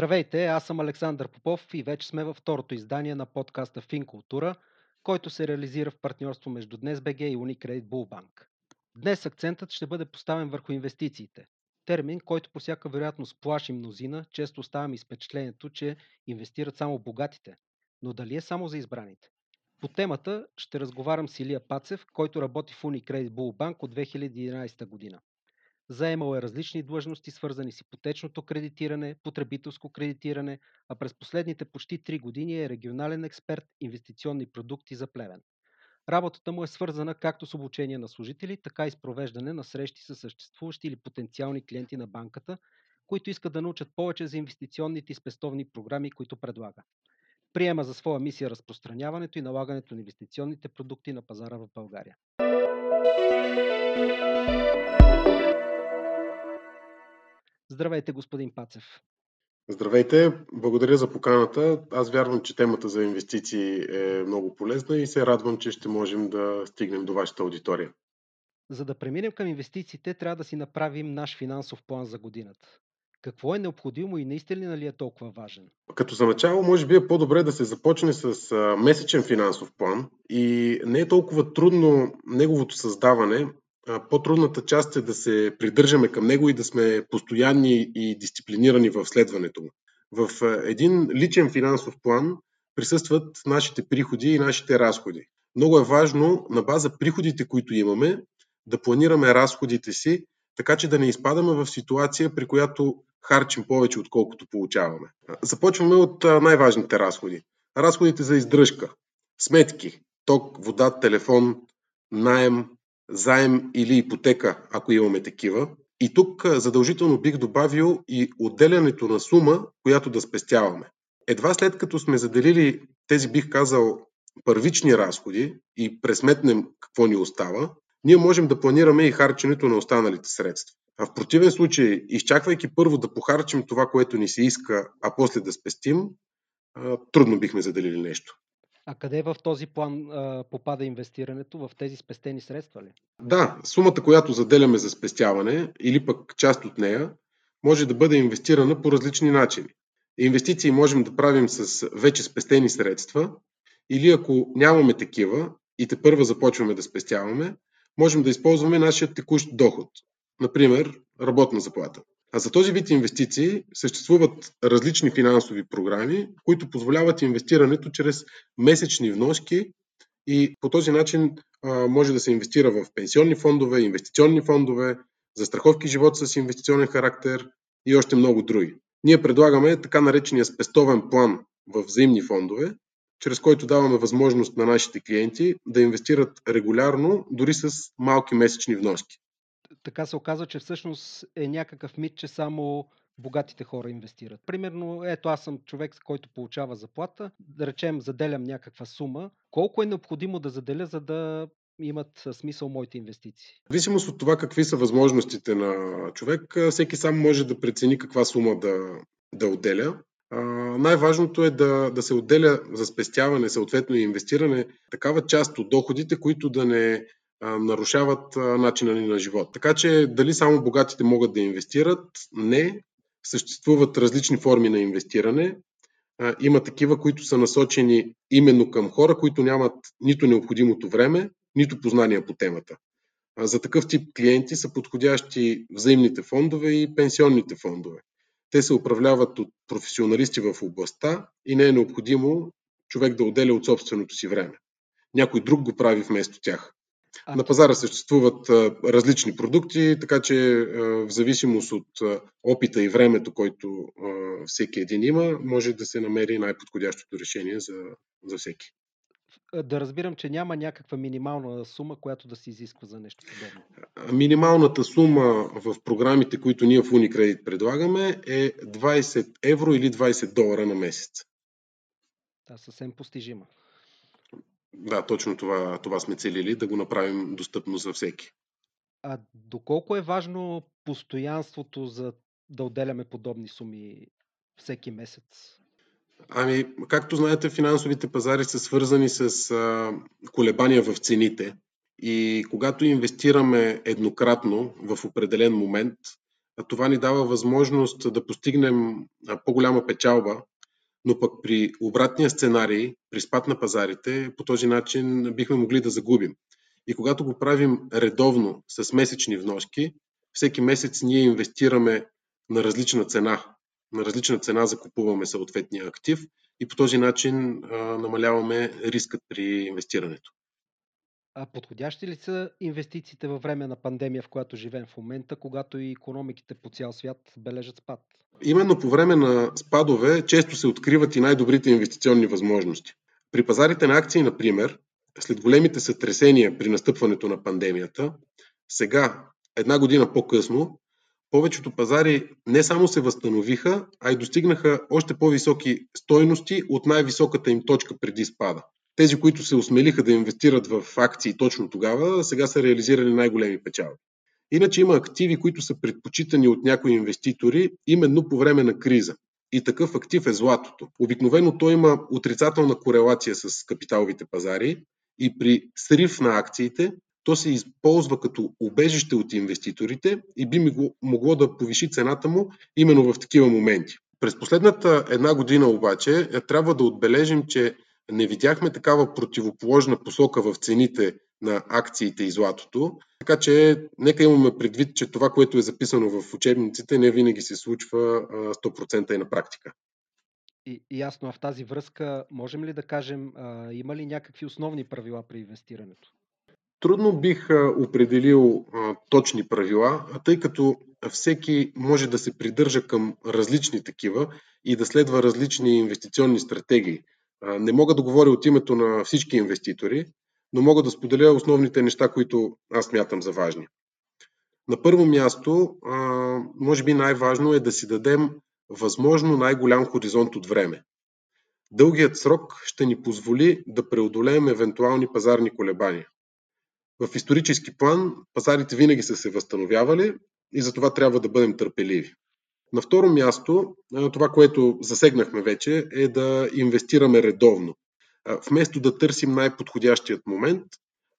Здравейте, аз съм Александър Попов и вече сме във второто издание на подкаста Финкултура, който се реализира в партньорство между ДнесБГ и Unicredit Bullbank. Днес акцентът ще бъде поставен върху инвестициите. Термин, който по всяка вероятност плаши мнозина, често оставам с впечатлението, че инвестират само богатите. Но дали е само за избраните? По темата ще разговарям с Илия Пацев, който работи в Unicredit Bullbank от 2011 година. Заемал е различни длъжности, свързани с ипотечното кредитиране, потребителско кредитиране, а през последните почти 3 години е регионален експерт инвестиционни продукти за Плевен. Работата му е свързана както с обучение на служители, така и с провеждане на срещи с съществуващи или потенциални клиенти на банката, които искат да научат повече за инвестиционните и спестовни програми, които предлага. Приема за своя мисия разпространяването и налагането на инвестиционните продукти на пазара в България. Здравейте, господин Пацев. Здравейте, благодаря за поканата. Аз вярвам, че темата за инвестиции е много полезна и се радвам, че ще можем да стигнем до вашата аудитория. За да преминем към инвестициите, трябва да си направим наш финансов план за годината. Какво е необходимо и наистина ли е толкова важен? Като за начало, може би е по-добре да се започне с месечен финансов план и не е толкова трудно неговото създаване, по-трудната част е да се придържаме към него и да сме постоянни и дисциплинирани в следването му. В един личен финансов план присъстват нашите приходи и нашите разходи. Много е важно на база приходите, които имаме, да планираме разходите си, така че да не изпадаме в ситуация, при която харчим повече, отколкото получаваме. Започваме от най-важните разходи. Разходите за издръжка, сметки, ток, вода, телефон, найем, заем или ипотека, ако имаме такива. И тук задължително бих добавил и отделянето на сума, която да спестяваме. Едва след като сме заделили тези, бих казал, първични разходи и пресметнем какво ни остава, ние можем да планираме и харченето на останалите средства. А в противен случай, изчаквайки първо да похарчим това, което ни се иска, а после да спестим, трудно бихме заделили нещо. А къде в този план а, попада инвестирането? В тези спестени средства ли? Да, сумата, която заделяме за спестяване или пък част от нея, може да бъде инвестирана по различни начини. Инвестиции можем да правим с вече спестени средства или ако нямаме такива и те първа започваме да спестяваме, можем да използваме нашия текущ доход, например работна заплата. А за този вид инвестиции съществуват различни финансови програми, които позволяват инвестирането чрез месечни вноски и по този начин а, може да се инвестира в пенсионни фондове, инвестиционни фондове, застраховки живот с инвестиционен характер и още много други. Ние предлагаме така наречения спестовен план в взаимни фондове, чрез който даваме възможност на нашите клиенти да инвестират регулярно, дори с малки месечни вноски така се оказва, че всъщност е някакъв мит, че само богатите хора инвестират. Примерно, ето аз съм човек, който получава заплата, да речем, заделям някаква сума. Колко е необходимо да заделя, за да имат смисъл моите инвестиции? В зависимост от това какви са възможностите на човек, всеки сам може да прецени каква сума да, да отделя. най-важното е да, да се отделя за спестяване, съответно и инвестиране, такава част от доходите, които да не нарушават начина ни на живот. Така че дали само богатите могат да инвестират? Не. Съществуват различни форми на инвестиране. Има такива, които са насочени именно към хора, които нямат нито необходимото време, нито познания по темата. За такъв тип клиенти са подходящи взаимните фондове и пенсионните фондове. Те се управляват от професионалисти в областта и не е необходимо човек да отделя от собственото си време. Някой друг го прави вместо тях. На пазара съществуват различни продукти, така че в зависимост от опита и времето, който всеки един има, може да се намери най-подходящото решение за, за всеки. Да разбирам, че няма някаква минимална сума, която да се изисква за нещо подобно. Минималната сума в програмите, които ние в Unicredit предлагаме е 20 евро или 20 долара на месец. Да, съвсем постижима. Да, точно това, това сме целили, да го направим достъпно за всеки. А доколко е важно постоянството за да отделяме подобни суми всеки месец? Ами, както знаете, финансовите пазари са свързани с а, колебания в цените. И когато инвестираме еднократно в определен момент, това ни дава възможност да постигнем по-голяма печалба, но пък при обратния сценарий, при спад на пазарите, по този начин бихме могли да загубим. И когато го правим редовно с месечни вноски, всеки месец ние инвестираме на различна цена. На различна цена закупуваме съответния актив и по този начин а, намаляваме рискът при инвестирането. А подходящи ли са инвестициите във време на пандемия, в която живеем в момента, когато и економиките по цял свят бележат спад? Именно по време на спадове често се откриват и най-добрите инвестиционни възможности. При пазарите на акции, например, след големите сътресения при настъпването на пандемията, сега, една година по-късно, повечето пазари не само се възстановиха, а и достигнаха още по-високи стойности от най-високата им точка преди спада. Тези, които се осмелиха да инвестират в акции точно тогава, сега са реализирали най-големи печалби. Иначе има активи, които са предпочитани от някои инвеститори именно по време на криза. И такъв актив е златото. Обикновено той има отрицателна корелация с капиталовите пазари и при срив на акциите то се използва като убежище от инвеститорите и би могло да повиши цената му именно в такива моменти. През последната една година обаче е, трябва да отбележим, че не видяхме такава противоположна посока в цените на акциите и златото. Така че нека имаме предвид, че това, което е записано в учебниците, не винаги се случва 100% и на практика. И, ясно, в тази връзка можем ли да кажем, а, има ли някакви основни правила при инвестирането? Трудно бих определил а, точни правила, тъй като всеки може да се придържа към различни такива и да следва различни инвестиционни стратегии. Не мога да говоря от името на всички инвеститори, но мога да споделя основните неща, които аз мятам за важни. На първо място, може би най-важно е да си дадем възможно най-голям хоризонт от време. Дългият срок ще ни позволи да преодолеем евентуални пазарни колебания. В исторически план пазарите винаги са се възстановявали и за това трябва да бъдем търпеливи. На второ място, това, което засегнахме вече, е да инвестираме редовно. Вместо да търсим най-подходящият момент,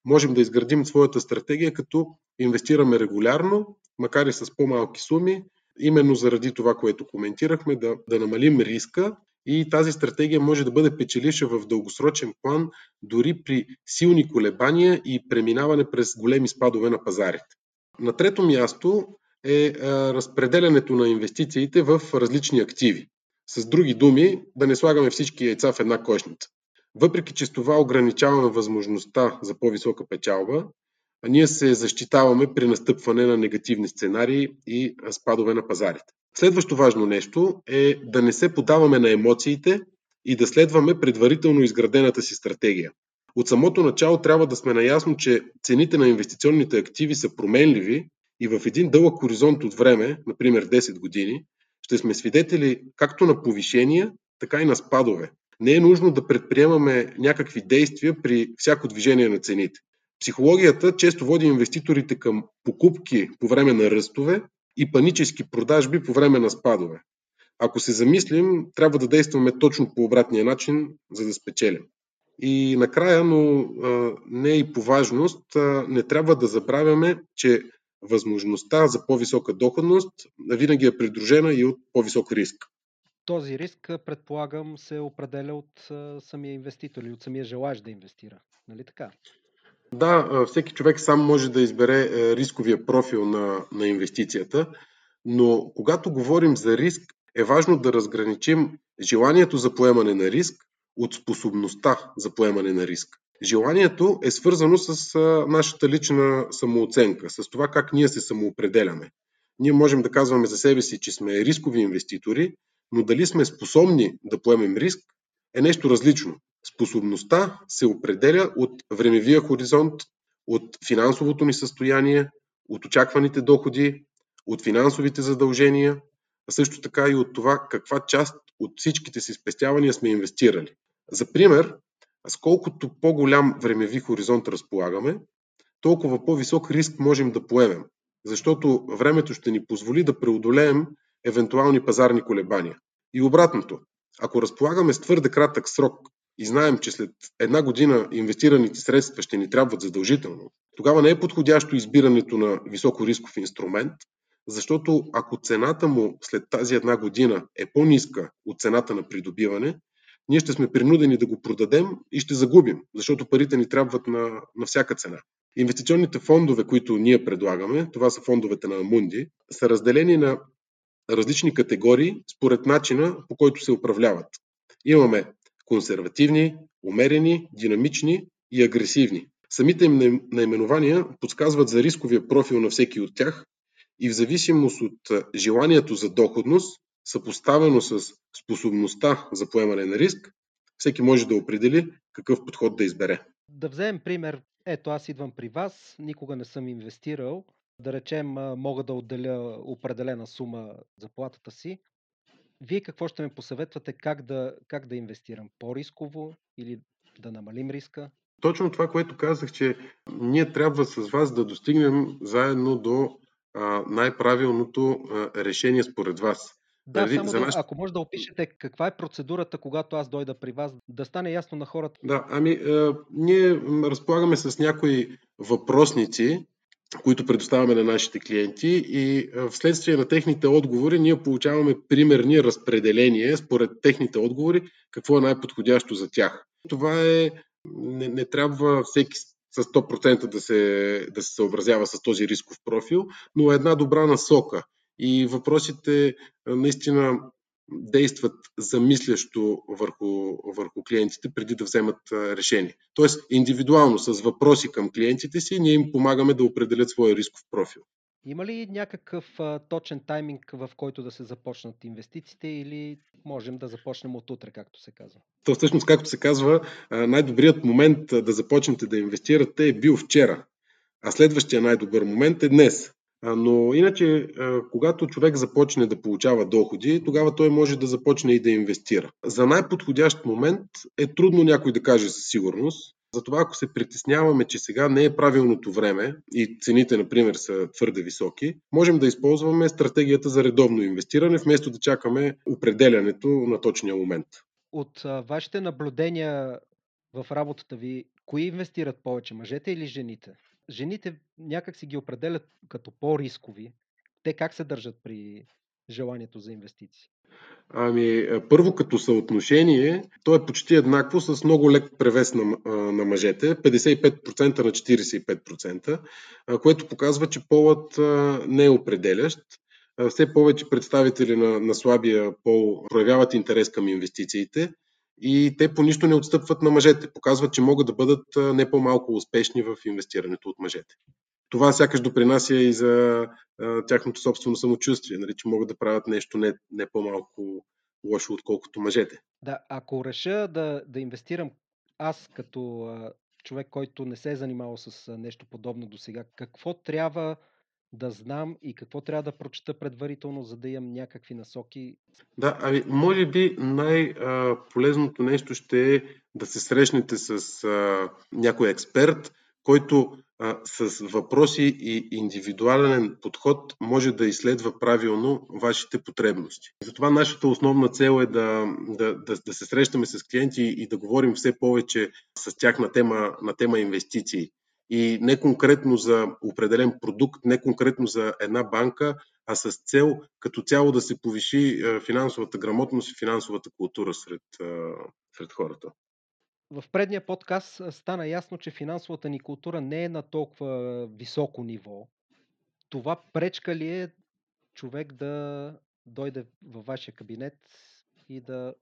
можем да изградим своята стратегия, като инвестираме регулярно, макар и с по-малки суми, именно заради това, което коментирахме, да, да намалим риска и тази стратегия може да бъде печеливша в дългосрочен план, дори при силни колебания и преминаване през големи спадове на пазарите. На трето място е разпределянето на инвестициите в различни активи. С други думи, да не слагаме всички яйца в една кошница. Въпреки, че с това ограничаваме възможността за по-висока печалба, ние се защитаваме при настъпване на негативни сценарии и спадове на пазарите. Следващо важно нещо е да не се подаваме на емоциите и да следваме предварително изградената си стратегия. От самото начало трябва да сме наясно, че цените на инвестиционните активи са променливи и в един дълъг хоризонт от време, например 10 години, ще сме свидетели както на повишения, така и на спадове. Не е нужно да предприемаме някакви действия при всяко движение на цените. Психологията често води инвеститорите към покупки по време на ръстове и панически продажби по време на спадове. Ако се замислим, трябва да действаме точно по обратния начин, за да спечелим. И накрая, но не и по важност, не трябва да забравяме, че възможността за по-висока доходност винаги е придружена и от по-висок риск. Този риск, предполагам, се определя от самия инвеститор или от самия желаящ да инвестира. Нали така? Да, всеки човек сам може да избере е, рисковия профил на, на инвестицията, но когато говорим за риск, е важно да разграничим желанието за поемане на риск от способността за поемане на риск. Желанието е свързано с нашата лична самооценка, с това как ние се самоопределяме. Ние можем да казваме за себе си, че сме рискови инвеститори, но дали сме способни да поемем риск е нещо различно. Способността се определя от времевия хоризонт, от финансовото ни състояние, от очакваните доходи, от финансовите задължения, а също така и от това каква част от всичките си спестявания сме инвестирали. За пример, с колкото по-голям времеви хоризонт разполагаме, толкова по-висок риск можем да поемем, защото времето ще ни позволи да преодолеем евентуални пазарни колебания. И обратното, ако разполагаме с твърде кратък срок и знаем, че след една година инвестираните средства ще ни трябват задължително, тогава не е подходящо избирането на високо рисков инструмент, защото ако цената му след тази една година е по-ниска от цената на придобиване, ние ще сме принудени да го продадем и ще загубим, защото парите ни трябват на, на всяка цена. Инвестиционните фондове, които ние предлагаме, това са фондовете на Амунди, са разделени на различни категории според начина по който се управляват. Имаме консервативни, умерени, динамични и агресивни. Самите им наименования подсказват за рисковия профил на всеки от тях и в зависимост от желанието за доходност, съпоставено с способността за поемане на риск, всеки може да определи какъв подход да избере. Да вземем пример. Ето, аз идвам при вас, никога не съм инвестирал. Да речем, мога да отделя определена сума за платата си. Вие какво ще ме посъветвате как да, как да инвестирам? По-рисково или да намалим риска? Точно това, което казах, че ние трябва с вас да достигнем заедно до най-правилното решение според вас. Да, нали, само за да, наш... ако може да опишете каква е процедурата, когато аз дойда при вас, да стане ясно на хората. Да, ами е, ние разполагаме с някои въпросници, които предоставяме на нашите клиенти и вследствие на техните отговори ние получаваме примерни разпределения според техните отговори какво е най-подходящо за тях. Това е, не, не трябва всеки с 100% да се, да се съобразява с този рисков профил, но е една добра насока. И въпросите наистина действат замислящо върху, върху клиентите преди да вземат решение. Тоест, индивидуално с въпроси към клиентите си, ние им помагаме да определят своя рисков профил. Има ли някакъв а, точен тайминг, в който да се започнат инвестициите или можем да започнем от утре, както се казва? То всъщност, както се казва, най-добрият момент да започнете да инвестирате е бил вчера, а следващия най-добър момент е днес. Но иначе, когато човек започне да получава доходи, тогава той може да започне и да инвестира. За най-подходящ момент е трудно някой да каже със сигурност. Затова ако се притесняваме, че сега не е правилното време и цените, например, са твърде високи, можем да използваме стратегията за редовно инвестиране, вместо да чакаме определянето на точния момент. От вашите наблюдения в работата ви, кои инвестират повече, мъжете или жените? Жените някак си ги определят като по-рискови. Те как се държат при желанието за инвестиции? Ами, първо като съотношение, то е почти еднакво с много лек превес на, на мъжете, 55% на 45%, което показва, че полът не е определящ. Все повече представители на, на слабия пол проявяват интерес към инвестициите и те по нищо не отстъпват на мъжете. Показват, че могат да бъдат не по-малко успешни в инвестирането от мъжете. Това сякаш допринася и за тяхното собствено самочувствие, нали, че могат да правят нещо не, не по-малко лошо, отколкото мъжете. Да, ако реша да, да инвестирам аз като човек, който не се е занимавал с нещо подобно до сега, какво трябва да знам и какво трябва да прочета предварително, за да имам някакви насоки? Да, ами, може би най-полезното нещо ще е да се срещнете с а, някой експерт, който а, с въпроси и индивидуален подход може да изследва правилно вашите потребности. Затова нашата основна цел е да, да, да, да се срещаме с клиенти и да говорим все повече с тях на тема, на тема инвестиции и не конкретно за определен продукт, не конкретно за една банка, а с цел като цяло да се повиши финансовата грамотност и финансовата култура сред, сред хората. В предния подкаст стана ясно, че финансовата ни култура не е на толкова високо ниво. Това пречка ли е човек да дойде във вашия кабинет и да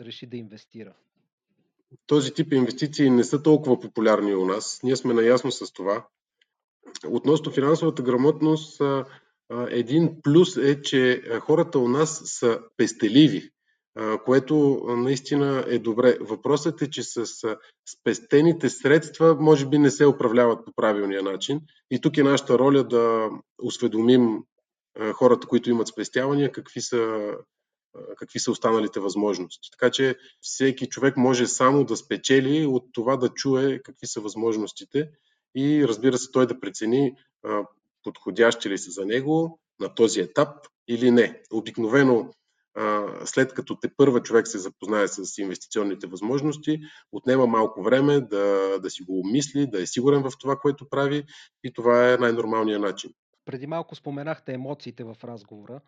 реши да инвестира? Този тип инвестиции не са толкова популярни у нас. Ние сме наясно с това. Относно финансовата грамотност, един плюс е, че хората у нас са пестеливи, което наистина е добре. Въпросът е, че с спестените средства може би не се управляват по правилния начин. И тук е нашата роля да осведомим хората, които имат спестявания, какви са какви са останалите възможности. Така че всеки човек може само да спечели от това да чуе какви са възможностите и разбира се той да прецени подходящи ли са за него на този етап или не. Обикновено след като те първа човек се запознае с инвестиционните възможности, отнема малко време да, да си го обмисли, да е сигурен в това, което прави и това е най-нормалният начин. Преди малко споменахте емоциите в разговора.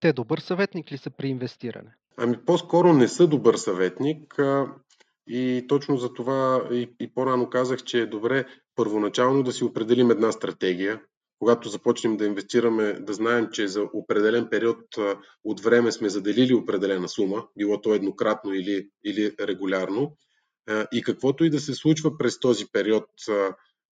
Те добър съветник ли са при инвестиране? Ами по-скоро не са добър съветник и точно за това и, и по-рано казах, че е добре първоначално да си определим една стратегия, когато започнем да инвестираме, да знаем, че за определен период от време сме заделили определена сума, било то еднократно или, или регулярно, и каквото и да се случва през този период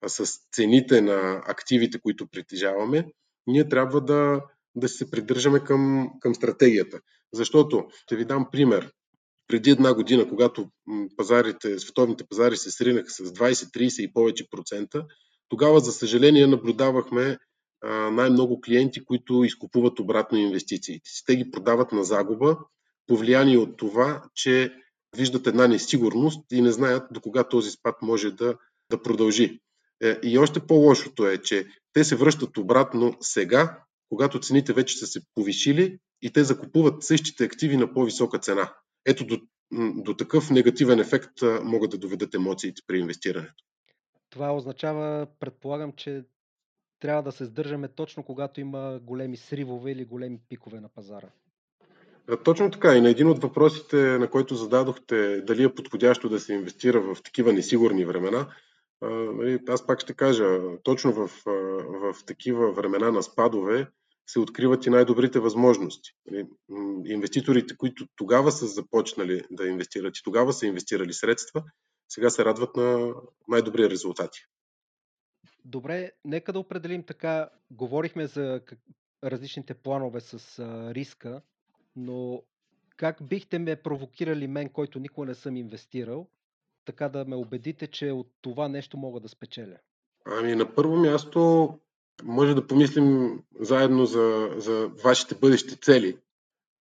с цените на активите, които притежаваме, ние трябва да, да се придържаме към, към стратегията. Защото, ще ви дам пример. Преди една година, когато пазарите, световните пазари се сринаха с 20, 30 и повече процента, тогава, за съжаление, наблюдавахме най-много клиенти, които изкупуват обратно инвестициите си. Те ги продават на загуба, повлияние от това, че виждат една несигурност и не знаят до кога този спад може да, да продължи. Е, и още по-лошото е, че те се връщат обратно сега, когато цените вече са се повишили и те закупуват същите активи на по-висока цена. Ето до, до такъв негативен ефект могат да доведат емоциите при инвестирането. Това означава, предполагам, че трябва да се сдържаме точно когато има големи сривове или големи пикове на пазара. Точно така. И на един от въпросите, на който зададохте, дали е подходящо да се инвестира в такива несигурни времена, нали, аз пак ще кажа, точно в, в такива времена на спадове се откриват и най-добрите възможности. Нали, инвеститорите, които тогава са започнали да инвестират и тогава са инвестирали средства, сега се радват на най-добри резултати. Добре, нека да определим така. Говорихме за различните планове с риска, но как бихте ме провокирали мен, който никога не съм инвестирал, така да ме убедите, че от това нещо мога да спечеля? Ами на първо място може да помислим заедно за, за вашите бъдещи цели.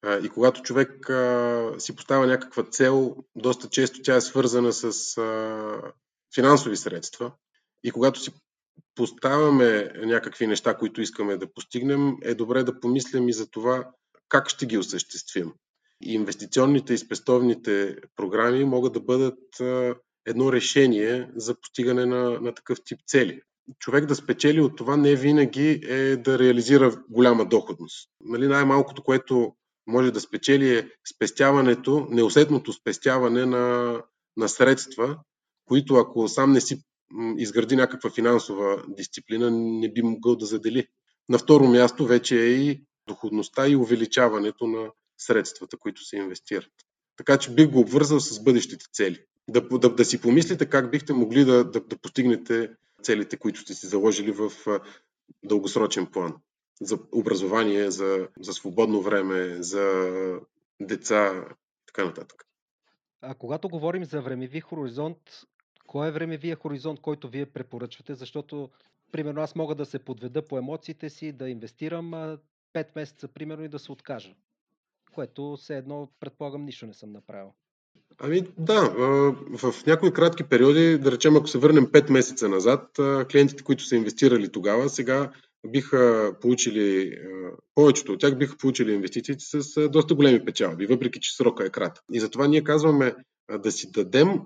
А, и когато човек а, си поставя някаква цел, доста често тя е свързана с а, финансови средства. И когато си поставяме някакви неща, които искаме да постигнем, е добре да помислим и за това как ще ги осъществим. Инвестиционните и спестовните програми могат да бъдат едно решение за постигане на, на такъв тип цели. Човек да спечели от това не винаги е да реализира голяма доходност. Нали, най-малкото, което може да спечели е спестяването, неусетното спестяване на, на средства, които ако сам не си изгради някаква финансова дисциплина, не би могъл да задели. На второ място вече е и доходността и увеличаването на средствата, които се инвестират. Така че бих го обвързал с бъдещите цели. Да, да, да си помислите как бихте могли да, да, да постигнете целите, които сте си заложили в дългосрочен план. За образование, за, за свободно време, за деца, така нататък. А когато говорим за времеви хоризонт, кой е времевия хоризонт, който вие препоръчвате? Защото, примерно, аз мога да се подведа по емоциите си, да инвестирам 5 месеца, примерно, и да се откажа. Което все едно, предполагам, нищо не съм направил. Ами да, в някои кратки периоди, да речем, ако се върнем 5 месеца назад, клиентите, които са инвестирали тогава, сега биха получили, повечето от тях биха получили инвестициите с доста големи печалби, въпреки че срока е кратък. И затова ние казваме да си дадем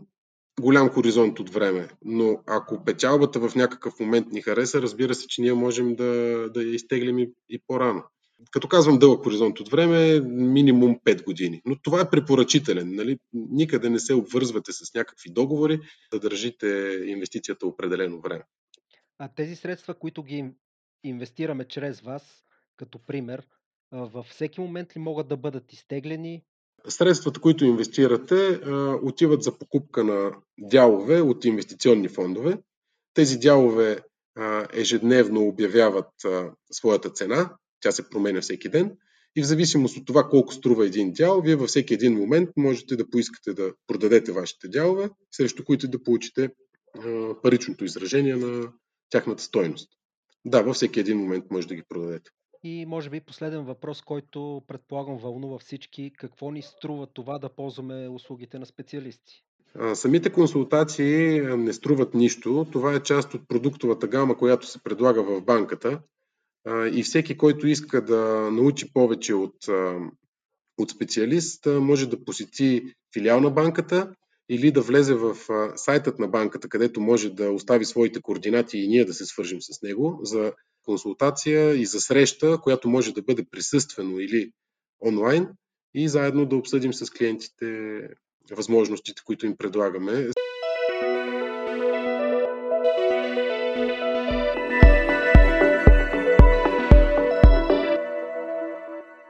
голям хоризонт от време. Но ако печалбата в някакъв момент ни хареса, разбира се, че ние можем да, да я изтеглим и, и по-рано. Като казвам дълъг хоризонт от време, минимум 5 години. Но това е препоръчителен. Нали? Никъде не се обвързвате с някакви договори да държите инвестицията определено време. А тези средства, които ги инвестираме чрез вас, като пример, във всеки момент ли могат да бъдат изтеглени? Средствата, които инвестирате, отиват за покупка на дялове от инвестиционни фондове. Тези дялове ежедневно обявяват своята цена, тя се променя всеки ден и в зависимост от това колко струва един дял, вие във всеки един момент можете да поискате да продадете вашите дялове, срещу които да получите паричното изражение на тяхната стойност. Да, във всеки един момент може да ги продадете. И може би последен въпрос, който предполагам вълнува всички. Какво ни струва това да ползваме услугите на специалисти? Самите консултации не струват нищо. Това е част от продуктовата гама, която се предлага в банката. И всеки, който иска да научи повече от, от специалист, може да посети филиал на банката или да влезе в сайтът на банката, където може да остави своите координати и ние да се свържим с него за консултация и за среща, която може да бъде присъствено или онлайн и заедно да обсъдим с клиентите възможностите, които им предлагаме.